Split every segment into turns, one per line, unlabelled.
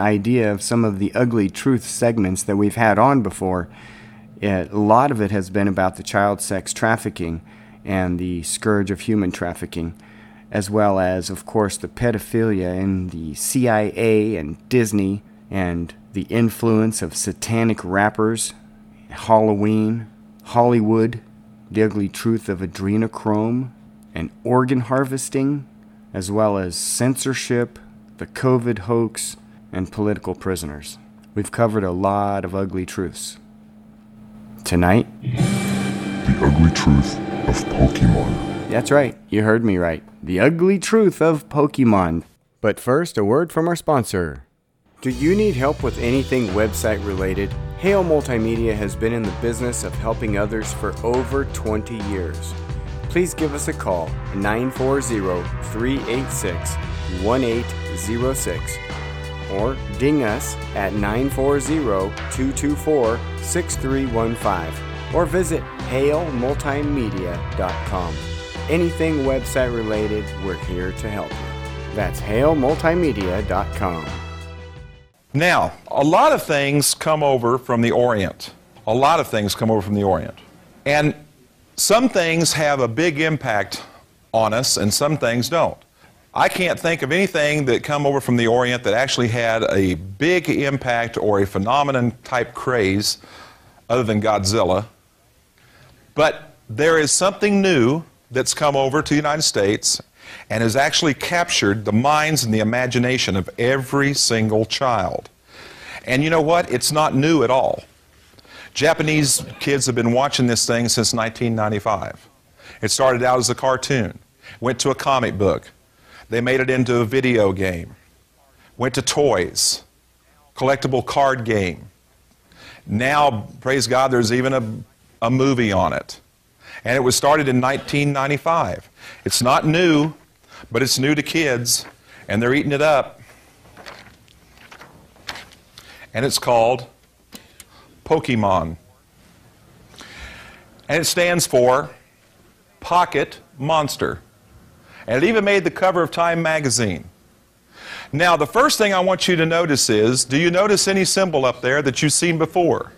idea of some of the ugly truth segments that we've had on before. a lot of it has been about the child sex trafficking and the scourge of human trafficking, as well as, of course, the pedophilia in the CIA and Disney and the influence of satanic rappers, Halloween, Hollywood, the ugly truth of adrenochrome, and organ harvesting, as well as censorship, the COVID hoax, and political prisoners. We've covered a lot of ugly truths. Tonight,
The ugly truth of Pokemon.
That's right, you heard me right. The ugly truth of Pokemon. But first, a word from our sponsor. Do you need help with anything website related? Hale Multimedia has been in the business of helping others for over 20 years. Please give us a call 940 386 1806 or ding us at 940-224-6315 or visit halemultimedia.com. Anything website related, we're here to help you. That's halemultimedia.com.
Now, a lot of things come over from the Orient. A lot of things come over from the Orient. And some things have a big impact on us and some things don't. I can't think of anything that come over from the Orient that actually had a big impact or a phenomenon type craze other than Godzilla. But there is something new that's come over to the United States and has actually captured the minds and the imagination of every single child. And you know what? It's not new at all. Japanese kids have been watching this thing since 1995. It started out as a cartoon, went to a comic book, they made it into a video game, went to toys, collectible card game. Now, praise God, there's even a, a movie on it. And it was started in 1995. It's not new, but it's new to kids, and they're eating it up. And it's called Pokemon. And it stands for Pocket Monster. And it even made the cover of Time magazine. Now, the first thing I want you to notice is do you notice any symbol up there that you've seen before?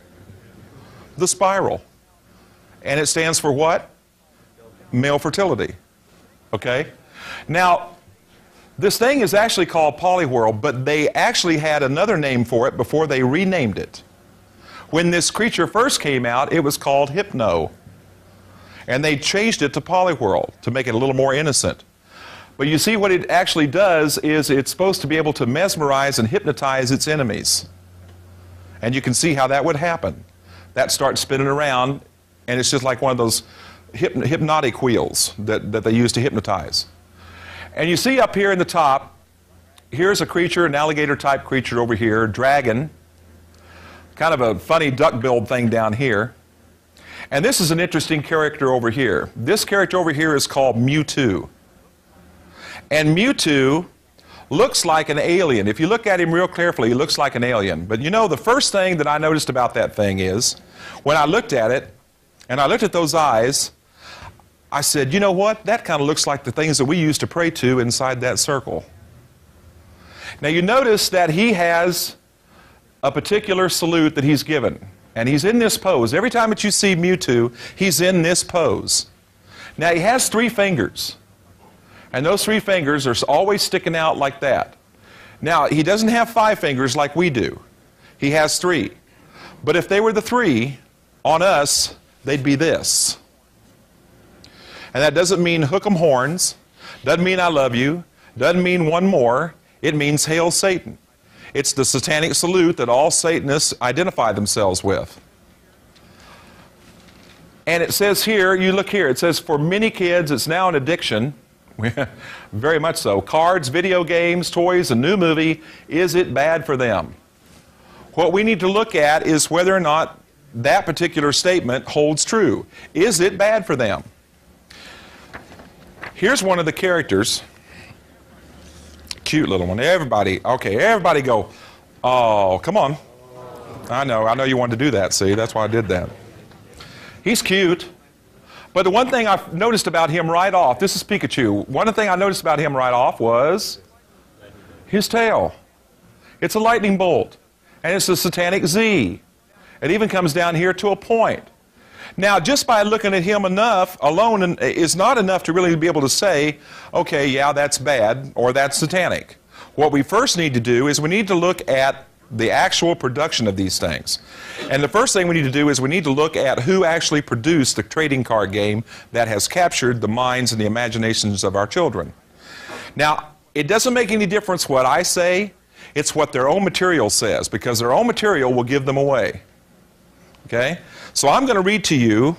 The spiral. And it stands for what? Male fertility. Okay? Now, this thing is actually called Poliwhirl, but they actually had another name for it before they renamed it. When this creature first came out, it was called Hypno. And they changed it to Poliwhirl to make it a little more innocent. But you see, what it actually does is it's supposed to be able to mesmerize and hypnotize its enemies. And you can see how that would happen. That starts spinning around, and it's just like one of those hyp- hypnotic wheels that, that they use to hypnotize. And you see up here in the top, here's a creature, an alligator type creature over here, dragon, kind of a funny duck-billed thing down here. And this is an interesting character over here. This character over here is called Mewtwo. And Mewtwo looks like an alien. If you look at him real carefully, he looks like an alien. But you know, the first thing that I noticed about that thing is when I looked at it and I looked at those eyes, I said, you know what? That kind of looks like the things that we used to pray to inside that circle. Now, you notice that he has a particular salute that he's given. And he's in this pose. Every time that you see Mewtwo, he's in this pose. Now, he has three fingers. And those three fingers are always sticking out like that. Now, he doesn't have five fingers like we do, he has three. But if they were the three on us, they'd be this. And that doesn't mean hook 'em horns, doesn't mean I love you, doesn't mean one more. It means hail Satan. It's the satanic salute that all Satanists identify themselves with. And it says here, you look here, it says for many kids it's now an addiction. Very much so. Cards, video games, toys, a new movie, is it bad for them? What we need to look at is whether or not that particular statement holds true. Is it bad for them? Here's one of the characters. Cute little one. Everybody, okay, everybody go, oh, come on. I know, I know you wanted to do that, see? That's why I did that. He's cute. But the one thing I noticed about him right off, this is Pikachu. One thing I noticed about him right off was his tail. It's a lightning bolt, and it's a satanic Z. It even comes down here to a point. Now, just by looking at him enough alone is not enough to really be able to say, okay, yeah, that's bad or that's satanic. What we first need to do is we need to look at the actual production of these things. And the first thing we need to do is we need to look at who actually produced the trading card game that has captured the minds and the imaginations of our children. Now, it doesn't make any difference what I say, it's what their own material says, because their own material will give them away. Okay? So I'm going to read to you.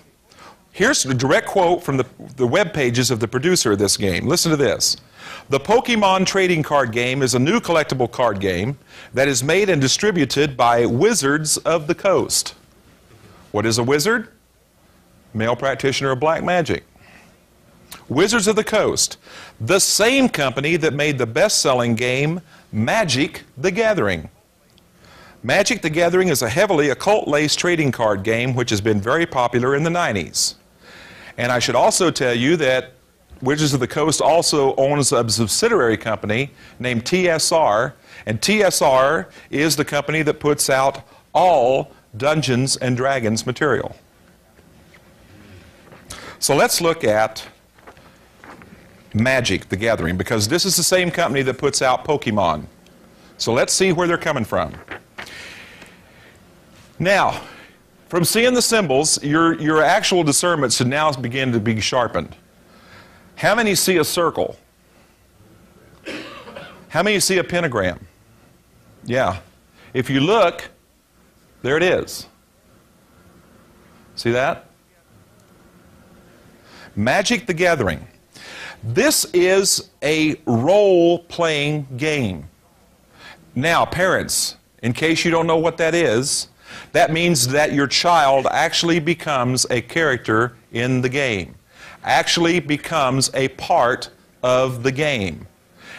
Here's a direct quote from the, the web pages of the producer of this game. Listen to this. The Pokemon trading card game is a new collectible card game that is made and distributed by Wizards of the Coast. What is a wizard? Male practitioner of black magic. Wizards of the Coast, the same company that made the best selling game Magic the Gathering. Magic the Gathering is a heavily occult laced trading card game which has been very popular in the 90s. And I should also tell you that Wizards of the Coast also owns a subsidiary company named TSR, and TSR is the company that puts out all Dungeons and Dragons material. So let's look at Magic the Gathering because this is the same company that puts out Pokemon. So let's see where they're coming from. Now, from seeing the symbols, your, your actual discernment should now begin to be sharpened. How many see a circle? How many see a pentagram? Yeah. If you look, there it is. See that? Magic the Gathering. This is a role playing game. Now, parents, in case you don't know what that is, that means that your child actually becomes a character in the game, actually becomes a part of the game.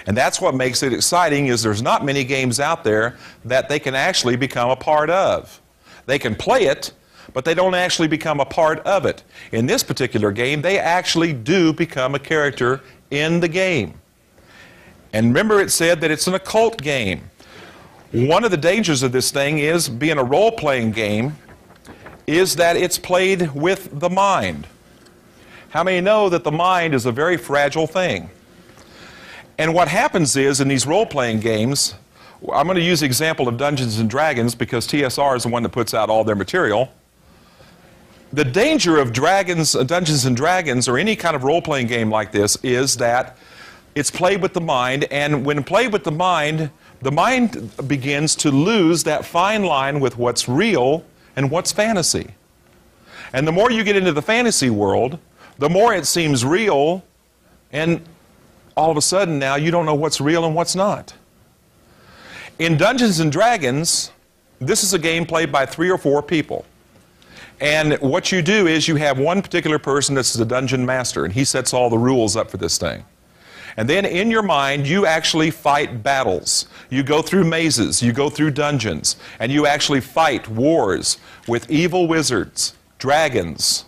And that's what makes it exciting is there's not many games out there that they can actually become a part of. They can play it, but they don't actually become a part of it. In this particular game, they actually do become a character in the game. And remember it said that it's an occult game. One of the dangers of this thing is being a role playing game is that it's played with the mind. How many know that the mind is a very fragile thing? And what happens is in these role playing games, I'm going to use the example of Dungeons and Dragons because TSR is the one that puts out all their material. The danger of dragons, uh, Dungeons and Dragons, or any kind of role playing game like this is that it's played with the mind, and when played with the mind, the mind begins to lose that fine line with what's real and what's fantasy. And the more you get into the fantasy world, the more it seems real, and all of a sudden now you don't know what's real and what's not. In Dungeons and Dragons, this is a game played by three or four people. And what you do is you have one particular person that's the dungeon master, and he sets all the rules up for this thing. And then in your mind, you actually fight battles. You go through mazes, you go through dungeons, and you actually fight wars with evil wizards, dragons,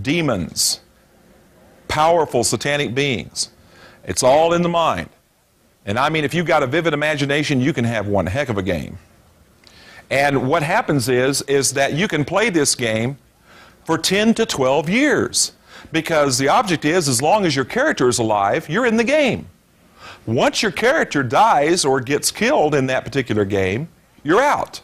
demons, powerful satanic beings. It's all in the mind. And I mean, if you've got a vivid imagination, you can have one heck of a game. And what happens is, is that you can play this game for 10 to 12 years. Because the object is, as long as your character is alive, you're in the game. Once your character dies or gets killed in that particular game, you're out.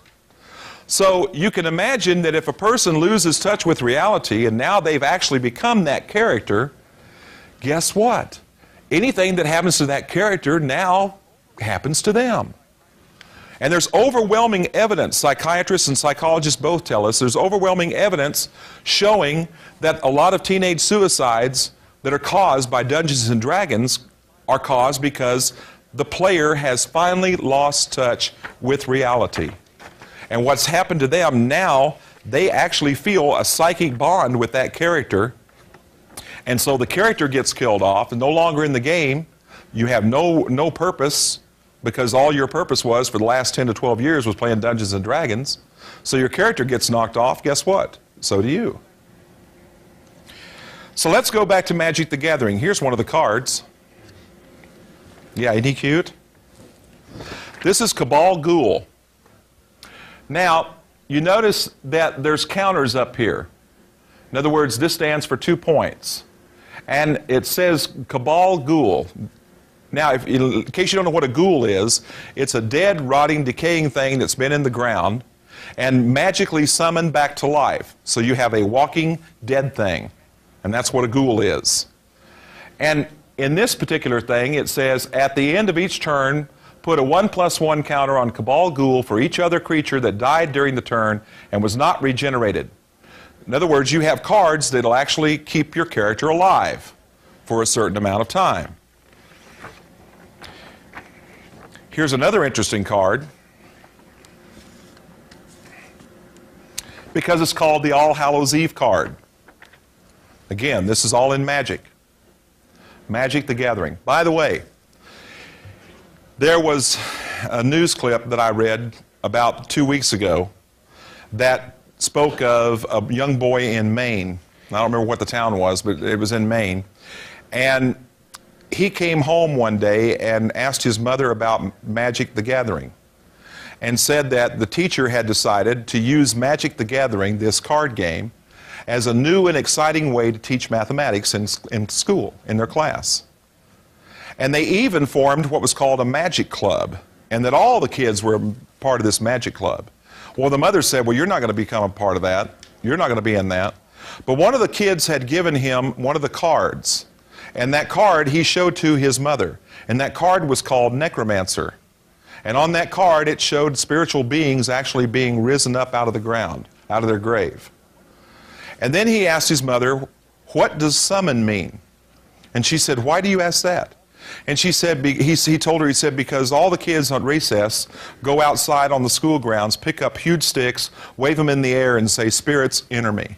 So you can imagine that if a person loses touch with reality and now they've actually become that character, guess what? Anything that happens to that character now happens to them. And there's overwhelming evidence, psychiatrists and psychologists both tell us, there's overwhelming evidence showing that a lot of teenage suicides that are caused by Dungeons and Dragons are caused because the player has finally lost touch with reality. And what's happened to them now, they actually feel a psychic bond with that character. And so the character gets killed off and no longer in the game. You have no, no purpose because all your purpose was for the last 10 to 12 years was playing Dungeons and Dragons. So your character gets knocked off. Guess what? So do you. So let's go back to Magic the Gathering. Here's one of the cards. Yeah, isn't he cute? This is Cabal Ghoul. Now, you notice that there's counters up here. In other words, this stands for two points. And it says Cabal Ghoul. Now, if, in case you don't know what a ghoul is, it's a dead, rotting, decaying thing that's been in the ground and magically summoned back to life. So you have a walking dead thing. And that's what a ghoul is. And in this particular thing, it says at the end of each turn, put a 1 plus 1 counter on Cabal Ghoul for each other creature that died during the turn and was not regenerated. In other words, you have cards that'll actually keep your character alive for a certain amount of time. Here's another interesting card because it's called the All Hallows Eve card. Again, this is all in Magic. Magic the Gathering. By the way, there was a news clip that I read about two weeks ago that spoke of a young boy in Maine. I don't remember what the town was, but it was in Maine. And he came home one day and asked his mother about Magic the Gathering and said that the teacher had decided to use Magic the Gathering, this card game, as a new and exciting way to teach mathematics in, in school, in their class. And they even formed what was called a magic club, and that all the kids were part of this magic club. Well, the mother said, Well, you're not going to become a part of that. You're not going to be in that. But one of the kids had given him one of the cards, and that card he showed to his mother. And that card was called Necromancer. And on that card, it showed spiritual beings actually being risen up out of the ground, out of their grave. And then he asked his mother, What does summon mean? And she said, Why do you ask that? And she said, he, he told her, he said, because all the kids on recess go outside on the school grounds, pick up huge sticks, wave them in the air, and say, Spirits, enter me.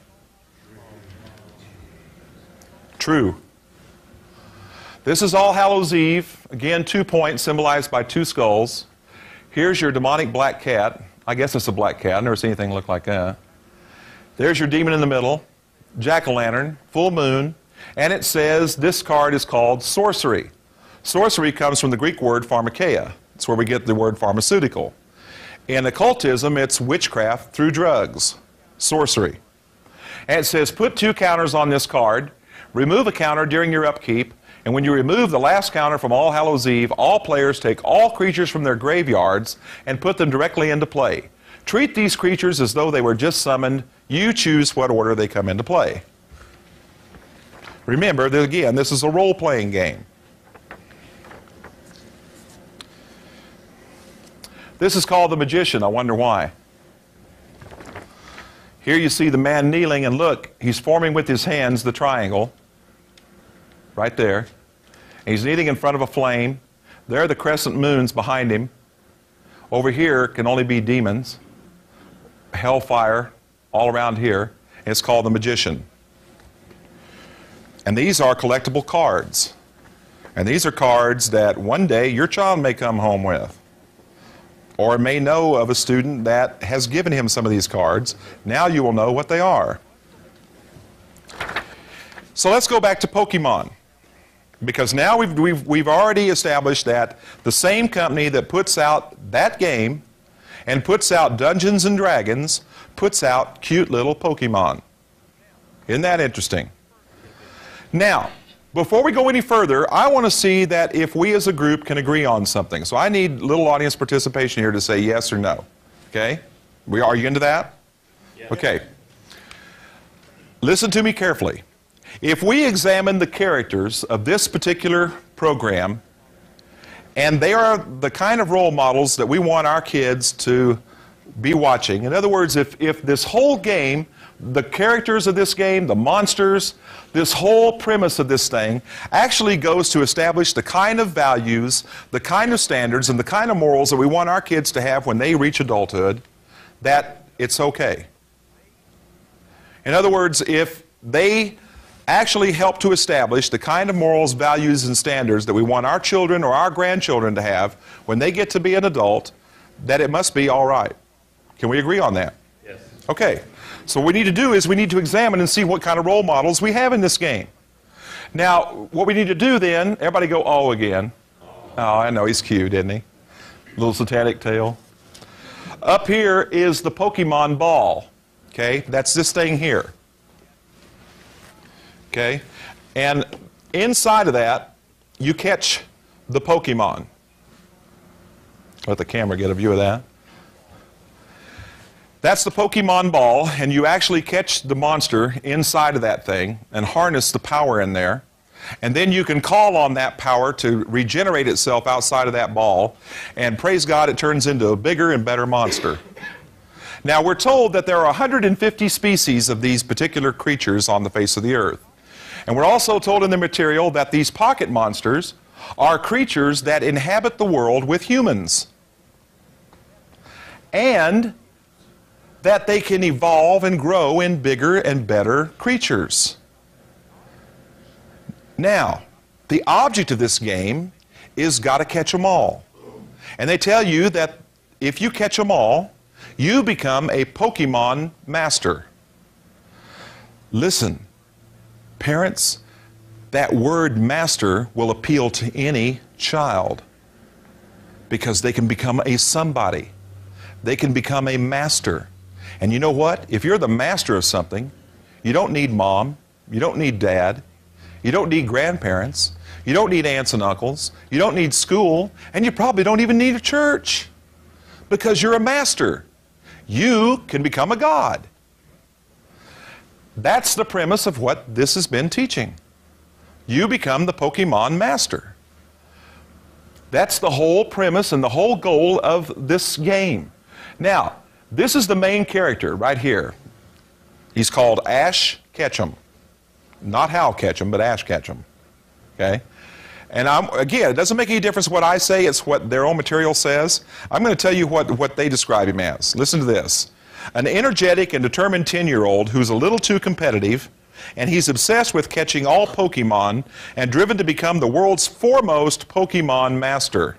True. This is All Hallows Eve. Again, two points symbolized by two skulls. Here's your demonic black cat. I guess it's a black cat. I've never seen anything look like that. There's your demon in the middle, jack o' lantern, full moon, and it says this card is called sorcery. Sorcery comes from the Greek word pharmakeia. It's where we get the word pharmaceutical. In occultism, it's witchcraft through drugs, sorcery. And it says put two counters on this card, remove a counter during your upkeep, and when you remove the last counter from All Hallows Eve, all players take all creatures from their graveyards and put them directly into play. Treat these creatures as though they were just summoned. You choose what order they come into play. Remember, that again, this is a role playing game. This is called the magician. I wonder why. Here you see the man kneeling, and look, he's forming with his hands the triangle right there. He's kneeling in front of a flame. There are the crescent moons behind him. Over here can only be demons hellfire all around here. It's called the magician. And these are collectible cards. And these are cards that one day your child may come home with. Or may know of a student that has given him some of these cards. Now you will know what they are. So let's go back to Pokemon. Because now we've, we've, we've already established that the same company that puts out that game and puts out Dungeons and Dragons, puts out cute little Pokemon. Isn't that interesting? Now, before we go any further, I want to see that if we as a group can agree on something. So I need little audience participation here to say yes or no. Okay? We, are you into that? Yes. Okay. Listen to me carefully. If we examine the characters of this particular program and they are the kind of role models that we want our kids to be watching. In other words, if, if this whole game, the characters of this game, the monsters, this whole premise of this thing actually goes to establish the kind of values, the kind of standards, and the kind of morals that we want our kids to have when they reach adulthood, that it's okay. In other words, if they actually help to establish the kind of morals, values, and standards that we want our children or our grandchildren to have when they get to be an adult, that it must be all right. Can we agree on that?
Yes.
Okay. So what we need to do is we need to examine and see what kind of role models we have in this game. Now, what we need to do then, everybody go, oh, again. Oh, I know, he's cute, isn't he? Little satanic tail. Up here is the Pokemon ball. Okay, that's this thing here. Okay, and inside of that, you catch the Pokemon. Let the camera get a view of that. That's the Pokemon ball, and you actually catch the monster inside of that thing and harness the power in there. And then you can call on that power to regenerate itself outside of that ball. And praise God, it turns into a bigger and better monster. Now, we're told that there are 150 species of these particular creatures on the face of the earth. And we're also told in the material that these pocket monsters are creatures that inhabit the world with humans. And that they can evolve and grow in bigger and better creatures. Now, the object of this game is got to catch them all. And they tell you that if you catch them all, you become a Pokemon master. Listen, parents, that word master will appeal to any child because they can become a somebody. They can become a master. And you know what? If you're the master of something, you don't need mom, you don't need dad, you don't need grandparents. You don't need aunts and uncles. You don't need school. And you probably don't even need a church because you're a master. You can become a God. That's the premise of what this has been teaching. You become the Pokemon master. That's the whole premise and the whole goal of this game. Now, this is the main character right here. He's called Ash Ketchum. Not Hal Ketchum, but Ash Ketchum. Okay? And I'm, again, it doesn't make any difference what I say, it's what their own material says. I'm going to tell you what, what they describe him as. Listen to this an energetic and determined 10 year old who's a little too competitive, and he's obsessed with catching all Pokemon and driven to become the world's foremost Pokemon master.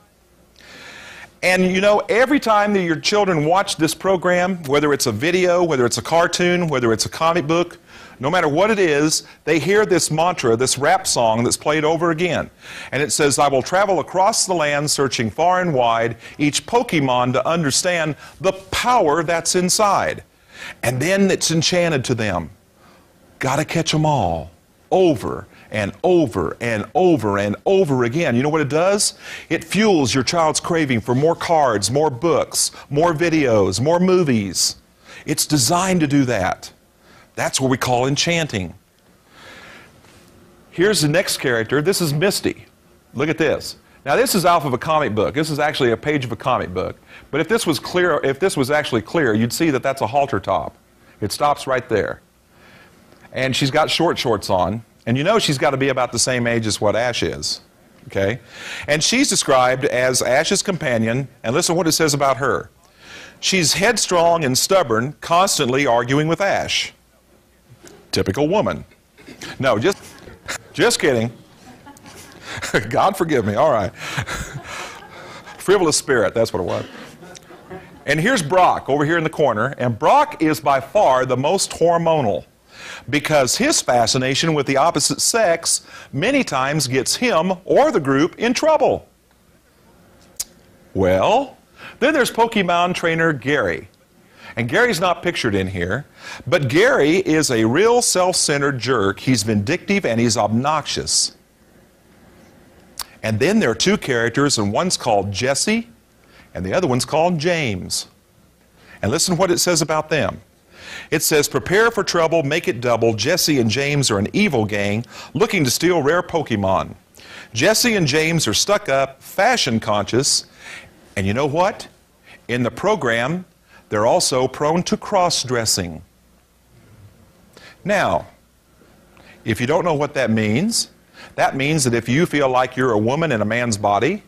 And you know, every time that your children watch this program, whether it's a video, whether it's a cartoon, whether it's a comic book, no matter what it is, they hear this mantra, this rap song that's played over again. And it says, I will travel across the land searching far and wide, each Pokemon to understand the power that's inside. And then it's enchanted to them. Gotta catch them all. Over and over and over and over again. You know what it does? It fuels your child's craving for more cards, more books, more videos, more movies. It's designed to do that. That's what we call enchanting. Here's the next character. This is Misty. Look at this. Now this is off of a comic book. This is actually a page of a comic book. But if this was clear, if this was actually clear, you'd see that that's a halter top. It stops right there. And she's got short shorts on, and you know she's got to be about the same age as what Ash is. Okay? And she's described as Ash's companion, and listen what it says about her. She's headstrong and stubborn, constantly arguing with Ash. Typical woman. No, just, just kidding. God forgive me. All right. Frivolous spirit, that's what it was. And here's Brock over here in the corner, and Brock is by far the most hormonal because his fascination with the opposite sex many times gets him or the group in trouble. Well, then there's Pokemon trainer Gary. And Gary's not pictured in here, but Gary is a real self centered jerk. He's vindictive and he's obnoxious. And then there are two characters, and one's called Jesse, and the other one's called James. And listen what it says about them. It says, Prepare for trouble, make it double. Jesse and James are an evil gang looking to steal rare Pokemon. Jesse and James are stuck up, fashion conscious, and you know what? In the program, they're also prone to cross dressing. Now, if you don't know what that means, that means that if you feel like you're a woman in a man's body,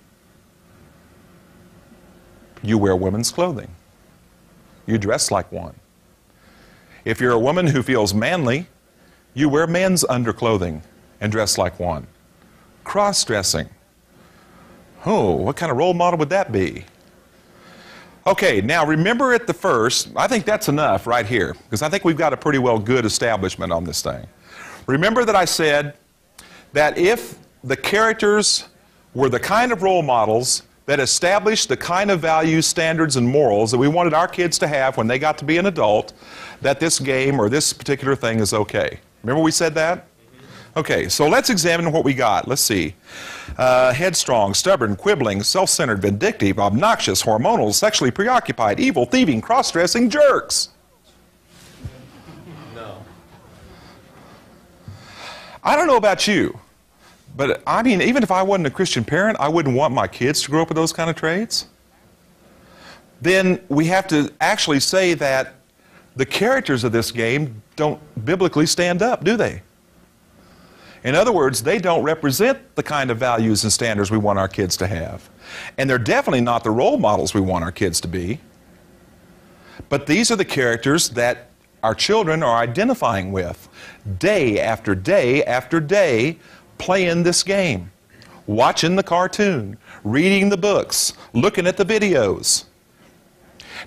you wear women's clothing. you dress like one. If you're a woman who feels manly, you wear men's underclothing and dress like one. Cross dressing. Oh, what kind of role model would that be? Okay, now remember at the first, I think that's enough right here, because I think we've got a pretty well good establishment on this thing. Remember that I said that if the characters were the kind of role models that established the kind of values, standards, and morals that we wanted our kids to have when they got to be an adult, that this game or this particular thing is okay. Remember we said that? Okay, so let's examine what we got. Let's see. Uh, headstrong, stubborn, quibbling, self centered, vindictive, obnoxious, hormonal, sexually preoccupied, evil, thieving, cross dressing jerks. No. I don't know about you, but I mean, even if I wasn't a Christian parent, I wouldn't want my kids to grow up with those kind of traits. Then we have to actually say that the characters of this game don't biblically stand up, do they? In other words, they don't represent the kind of values and standards we want our kids to have. And they're definitely not the role models we want our kids to be. But these are the characters that our children are identifying with day after day after day, playing this game, watching the cartoon, reading the books, looking at the videos.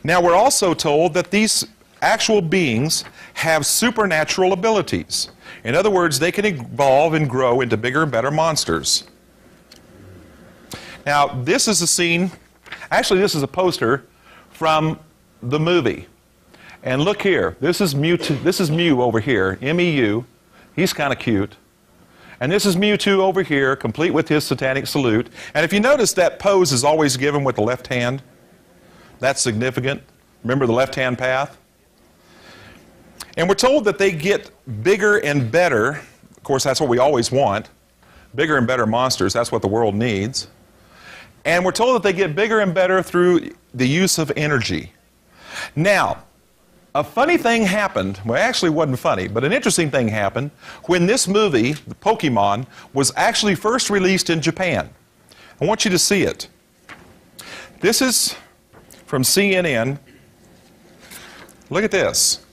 Now, we're also told that these actual beings have supernatural abilities. In other words, they can evolve and grow into bigger and better monsters. Now, this is a scene, actually, this is a poster from the movie. And look here, this is Mewtwo, this is Mew over here, M-E-U. He's kind of cute. And this is Mewtwo over here, complete with his satanic salute. And if you notice, that pose is always given with the left hand. That's significant. Remember the left hand path? And we're told that they get bigger and better. Of course, that's what we always want bigger and better monsters. That's what the world needs. And we're told that they get bigger and better through the use of energy. Now, a funny thing happened. Well, actually, wasn't funny, but an interesting thing happened when this movie, the Pokemon, was actually first released in Japan. I want you to see it. This is from CNN. Look at this.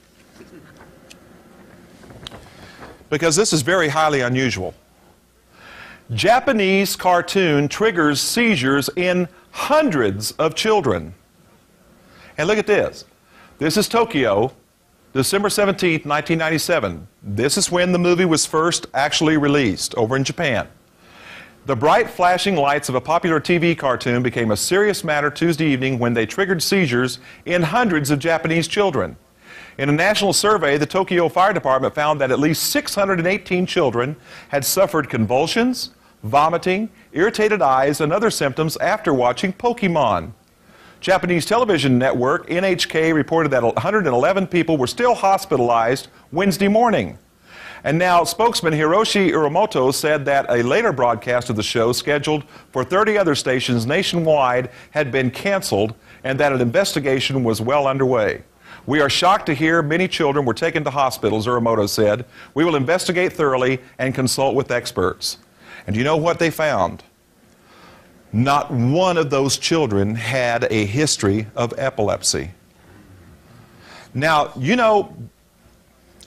Because this is very highly unusual. Japanese cartoon triggers seizures in hundreds of children. And look at this. This is Tokyo, December 17, 1997. This is when the movie was first actually released over in Japan. The bright flashing lights of a popular TV cartoon became a serious matter Tuesday evening when they triggered seizures in hundreds of Japanese children. In a national survey, the Tokyo Fire Department found that at least 618 children had suffered convulsions, vomiting, irritated eyes, and other symptoms after watching Pokemon. Japanese television network NHK reported that 111 people were still hospitalized Wednesday morning. And now, spokesman Hiroshi Uramoto said that a later broadcast of the show, scheduled for 30 other stations nationwide, had been canceled and that an investigation was well underway. We are shocked to hear many children were taken to hospitals, Uramoto said. We will investigate thoroughly and consult with experts. And you know what they found? Not one of those children had a history of epilepsy. Now, you know,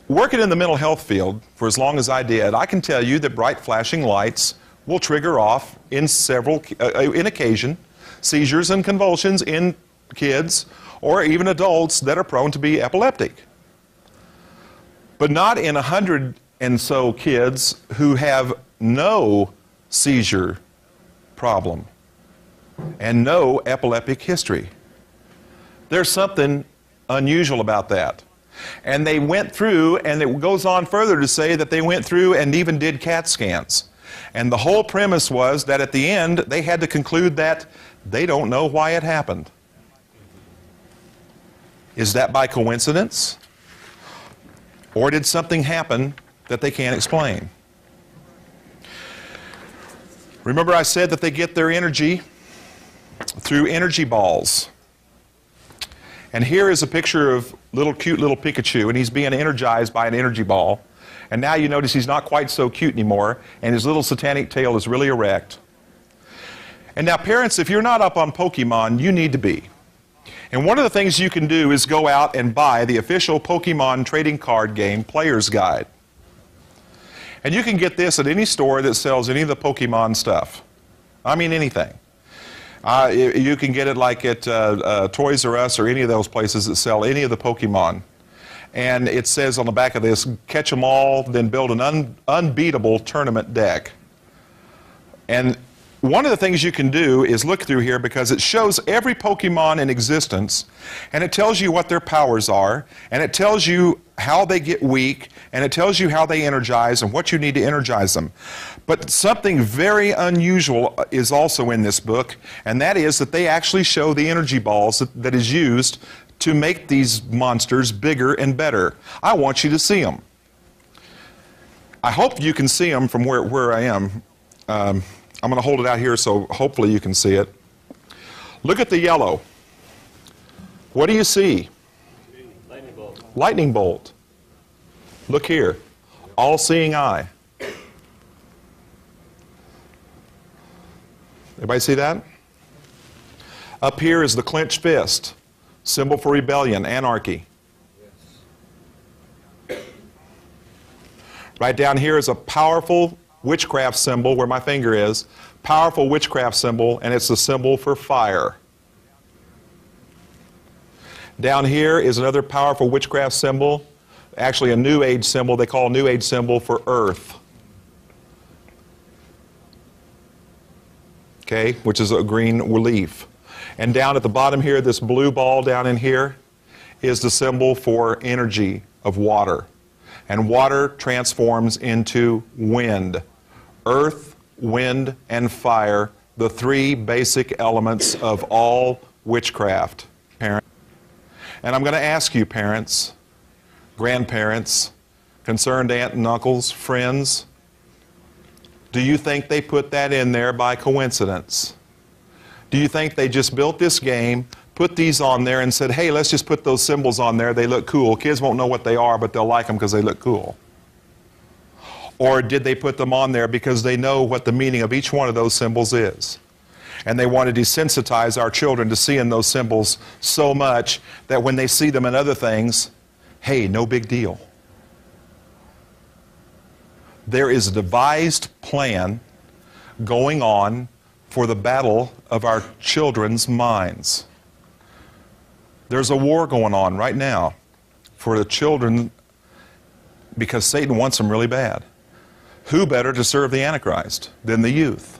working in the mental health field for as long as I did, I can tell you that bright flashing lights will trigger off in several, uh, in occasion, seizures and convulsions in kids or even adults that are prone to be epileptic. But not in a hundred and so kids who have no seizure problem and no epileptic history. There's something unusual about that. And they went through, and it goes on further to say that they went through and even did CAT scans. And the whole premise was that at the end, they had to conclude that they don't know why it happened. Is that by coincidence? Or did something happen that they can't explain? Remember, I said that they get their energy through energy balls. And here is a picture of little cute little Pikachu, and he's being energized by an energy ball. And now you notice he's not quite so cute anymore, and his little satanic tail is really erect. And now, parents, if you're not up on Pokemon, you need to be. And one of the things you can do is go out and buy the official Pokemon trading card game player's guide. And you can get this at any store that sells any of the Pokemon stuff. I mean, anything. Uh, you can get it like at uh, uh, Toys R Us or any of those places that sell any of the Pokemon. And it says on the back of this, catch them all, then build an un unbeatable tournament deck. And one of the things you can do is look through here because it shows every Pokemon in existence and it tells you what their powers are and it tells you how they get weak and it tells you how they energize and what you need to energize them. But something very unusual is also in this book and that is that they actually show the energy balls that, that is used to make these monsters bigger and better. I want you to see them. I hope you can see them from where, where I am. Um, I'm going to hold it out here so hopefully you can see it. Look at the yellow. What do you see? Lightning bolt. Lightning bolt. Look here. All seeing eye. Everybody see that? Up here is the clenched fist, symbol for rebellion, anarchy. Right down here is a powerful witchcraft symbol where my finger is, powerful witchcraft symbol, and it's a symbol for fire. Down here is another powerful witchcraft symbol, actually a New Age symbol, they call New Age symbol for earth. Okay, which is a green leaf. And down at the bottom here, this blue ball down in here is the symbol for energy of water. And water transforms into wind earth, wind, and fire, the three basic elements of all witchcraft. Parent. And I'm going to ask you, parents, grandparents, concerned aunt and uncles, friends, do you think they put that in there by coincidence? Do you think they just built this game, put these on there, and said, hey, let's just put those symbols on there? They look cool. Kids won't know what they are, but they'll like them because they look cool. Or did they put them on there because they know what the meaning of each one of those symbols is? And they want to desensitize our children to seeing those symbols so much that when they see them in other things, hey, no big deal. There is a devised plan going on for the battle of our children's minds. There's a war going on right now for the children because Satan wants them really bad. Who better to serve the Antichrist than the youth?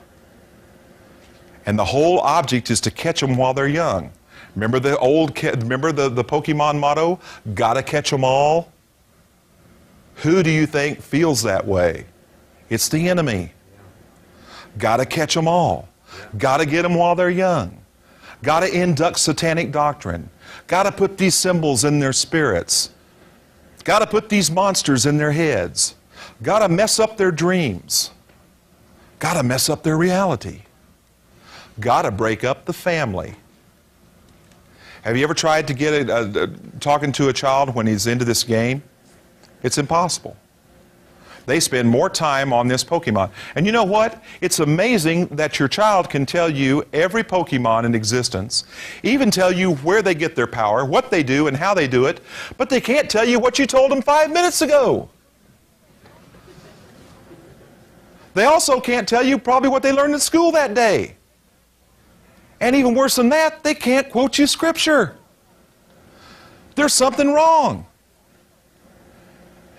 And the whole object is to catch them while they're young. Remember the old, remember the, the Pokemon motto? Gotta catch them all? Who do you think feels that way? It's the enemy. Gotta catch them all. Gotta get them while they're young. Gotta induct satanic doctrine. Gotta put these symbols in their spirits. Gotta put these monsters in their heads. Got to mess up their dreams. Got to mess up their reality. Got to break up the family. Have you ever tried to get a, a, a, talking to a child when he's into this game? It's impossible. They spend more time on this Pokemon. And you know what? It's amazing that your child can tell you every Pokemon in existence, even tell you where they get their power, what they do, and how they do it, but they can't tell you what you told them five minutes ago. They also can't tell you probably what they learned in school that day. And even worse than that, they can't quote you scripture. There's something wrong.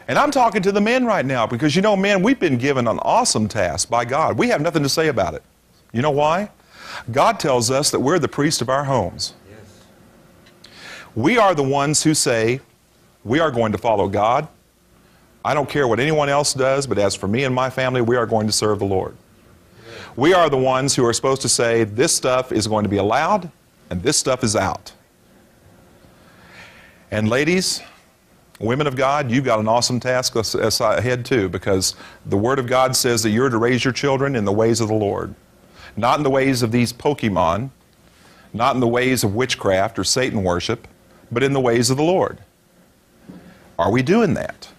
And I'm talking to the men right now because you know, men, we've been given an awesome task by God. We have nothing to say about it. You know why? God tells us that we're the priest of our homes. Yes. We are the ones who say, we are going to follow God. I don't care what anyone else does, but as for me and my family, we are going to serve the Lord. We are the ones who are supposed to say, this stuff is going to be allowed and this stuff is out. And ladies, women of God, you've got an awesome task ahead too, because the Word of God says that you're to raise your children in the ways of the Lord. Not in the ways of these Pokemon, not in the ways of witchcraft or Satan worship, but in the ways of the Lord. Are we doing that?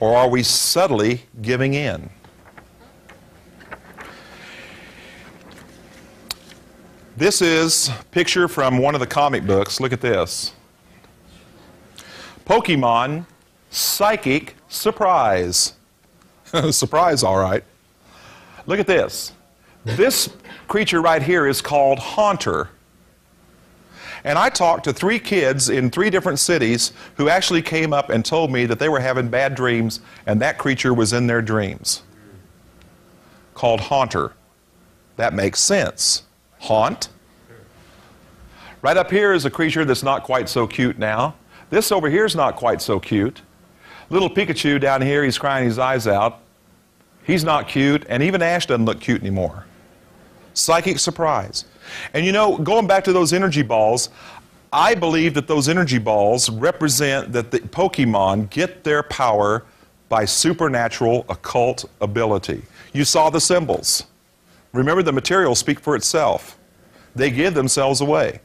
Or are we subtly giving in? This is picture from one of the comic books. Look at this. Pokemon Psychic Surprise. Surprise, all right. Look at this. This creature right here is called Haunter. And I talked to three kids in three different cities who actually came up and told me that they were having bad dreams and that creature was in their dreams. Called Haunter. That makes sense. Haunt. Right up here is a creature that's not quite so cute now. This over here is not quite so cute. Little Pikachu down here, he's crying his eyes out. He's not cute, and even Ash doesn't look cute anymore. Psychic surprise. And you know, going back to those energy balls, I believe that those energy balls represent that the Pokemon get their power by supernatural occult ability. You saw the symbols. Remember, the materials speak for itself. They give themselves away.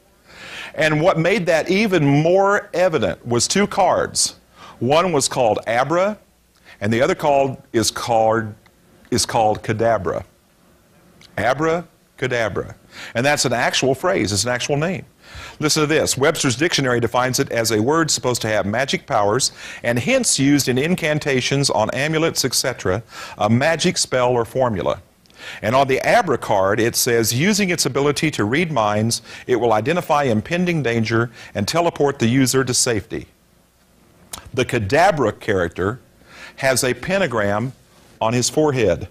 And what made that even more evident was two cards. One was called Abra, and the other called is called is called Kadabra. Abra Kadabra. And that's an actual phrase, it's an actual name. Listen to this Webster's dictionary defines it as a word supposed to have magic powers and hence used in incantations, on amulets, etc., a magic spell or formula. And on the Abra card, it says, using its ability to read minds, it will identify impending danger and teleport the user to safety. The Kadabra character has a pentagram on his forehead,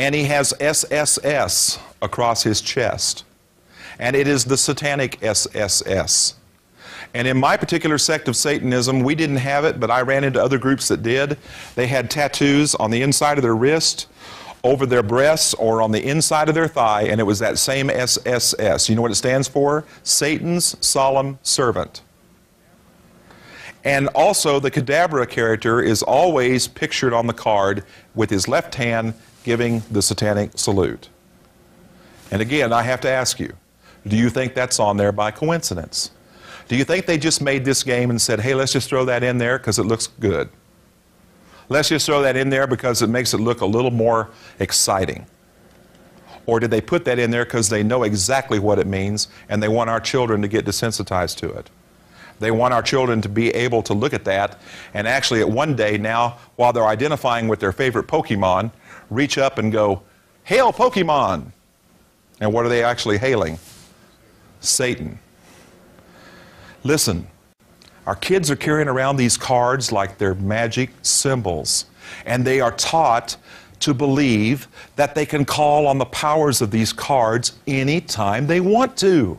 and he has SSS across his chest. And it is the satanic SSS. And in my particular sect of Satanism, we didn't have it, but I ran into other groups that did. They had tattoos on the inside of their wrist over their breasts or on the inside of their thigh, and it was that same SSS. You know what it stands for? Satan's solemn servant. And also, the Kadabra character is always pictured on the card with his left hand giving the satanic salute. And again, I have to ask you do you think that's on there by coincidence? Do you think they just made this game and said, hey, let's just throw that in there because it looks good? Let's just throw that in there because it makes it look a little more exciting. Or did they put that in there because they know exactly what it means and they want our children to get desensitized to it? They want our children to be able to look at that and actually, at one day now, while they're identifying with their favorite Pokemon, reach up and go, Hail Pokemon! And what are they actually hailing? Satan. Listen, our kids are carrying around these cards like they're magic symbols, and they are taught to believe that they can call on the powers of these cards anytime they want to.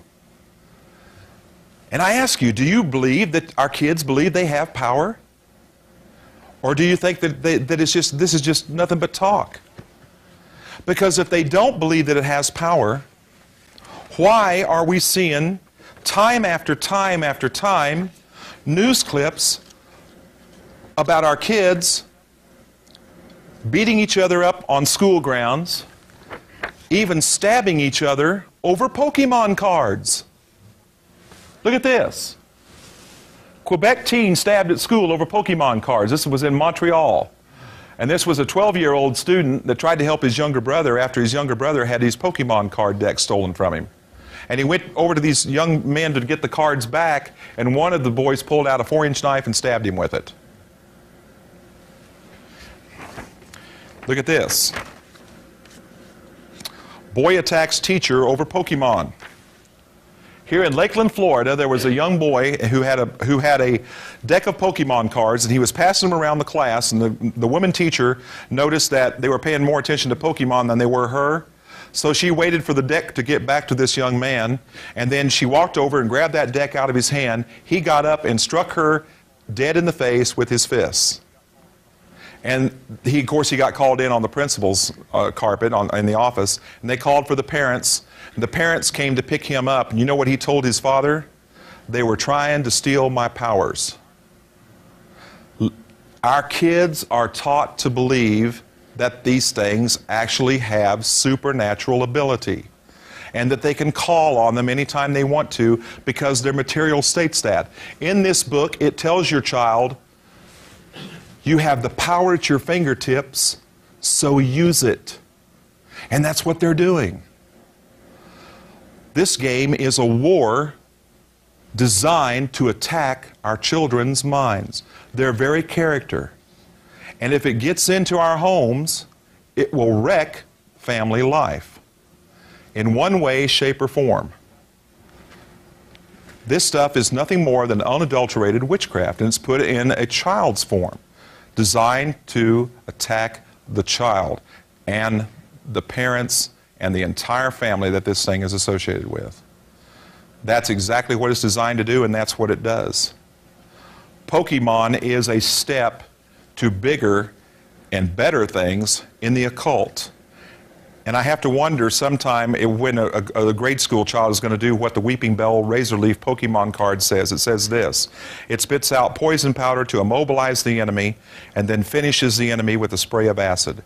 And I ask you, do you believe that our kids believe they have power? Or do you think that, they, that it's just, this is just nothing but talk? Because if they don't believe that it has power, why are we seeing time after time after time news clips about our kids beating each other up on school grounds, even stabbing each other over Pokemon cards. Look at this. Quebec teen stabbed at school over Pokemon cards. This was in Montreal. And this was a 12 year old student that tried to help his younger brother after his younger brother had his Pokemon card deck stolen from him. And he went over to these young men to get the cards back, and one of the boys pulled out a four inch knife and stabbed him with it. Look at this. Boy attacks teacher over Pokemon. Here in Lakeland, Florida, there was a young boy who had a, who had a deck of Pokemon cards, and he was passing them around the class. And the, the woman teacher noticed that they were paying more attention to Pokemon than they were her. So she waited for the deck to get back to this young man, and then she walked over and grabbed that deck out of his hand. He got up and struck her dead in the face with his fists. And he, of course, he got called in on the principal's uh, carpet on, in the office, and they called for the parents. The parents came to pick him up, and you know what he told his father? They were trying to steal my powers. Our kids are taught to believe that these things actually have supernatural ability and that they can call on them anytime they want to because their material states that. In this book, it tells your child, you have the power at your fingertips, so use it. And that's what they're doing. This game is a war designed to attack our children's minds, their very character. And if it gets into our homes, it will wreck family life in one way, shape, or form. This stuff is nothing more than unadulterated witchcraft, and it's put in a child's form, designed to attack the child and the parents and the entire family that this thing is associated with. That's exactly what it's designed to do, and that's what it does. Pokemon is a step to bigger and better things in the occult. And I have to wonder sometime when a, a, a, grade school child is going to do what the Weepinbell Razor Leaf Pokemon card says. It says this it spits out poison powder to immobilize the enemy and then finishes the enemy with a spray of acid.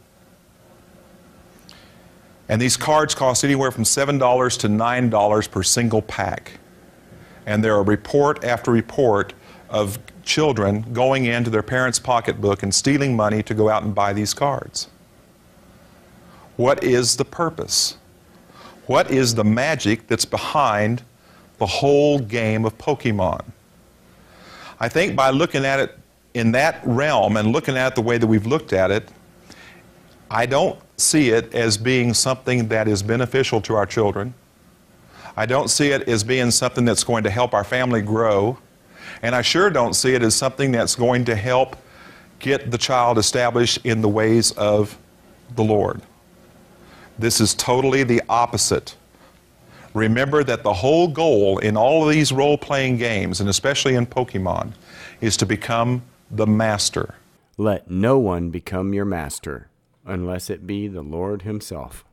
And these cards cost anywhere from $7 to $9 per single pack. And there are report after report of children going into their parents' pocketbook and stealing money to go out and buy these cards. What is the purpose? What is the magic that's behind the whole game of Pokemon? I think by looking at it in that realm and looking at it the way that we've looked at it, I don't see it as being something that is beneficial to our children. I don't see it as being something that's going to help our family grow. And I sure don't see it as something that's going to help get the child established in the ways of the Lord. This is totally the opposite. Remember that the whole goal in all of these role playing games, and especially in Pokemon, is to become the master.
Let no one become your master unless it be the Lord Himself.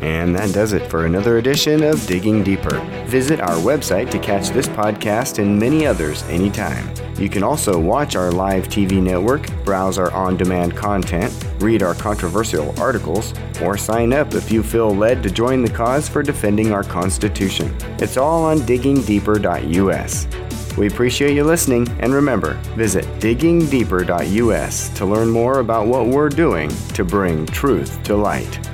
And that does it for another edition of Digging Deeper. Visit our website to catch this podcast and many others anytime. You can also watch our live TV network, browse our on demand content, read our controversial articles, or sign up if you feel led to join the cause for defending our Constitution. It's all on diggingdeeper.us. We appreciate you listening, and remember, visit diggingdeeper.us to learn more about what we're doing to bring truth to light.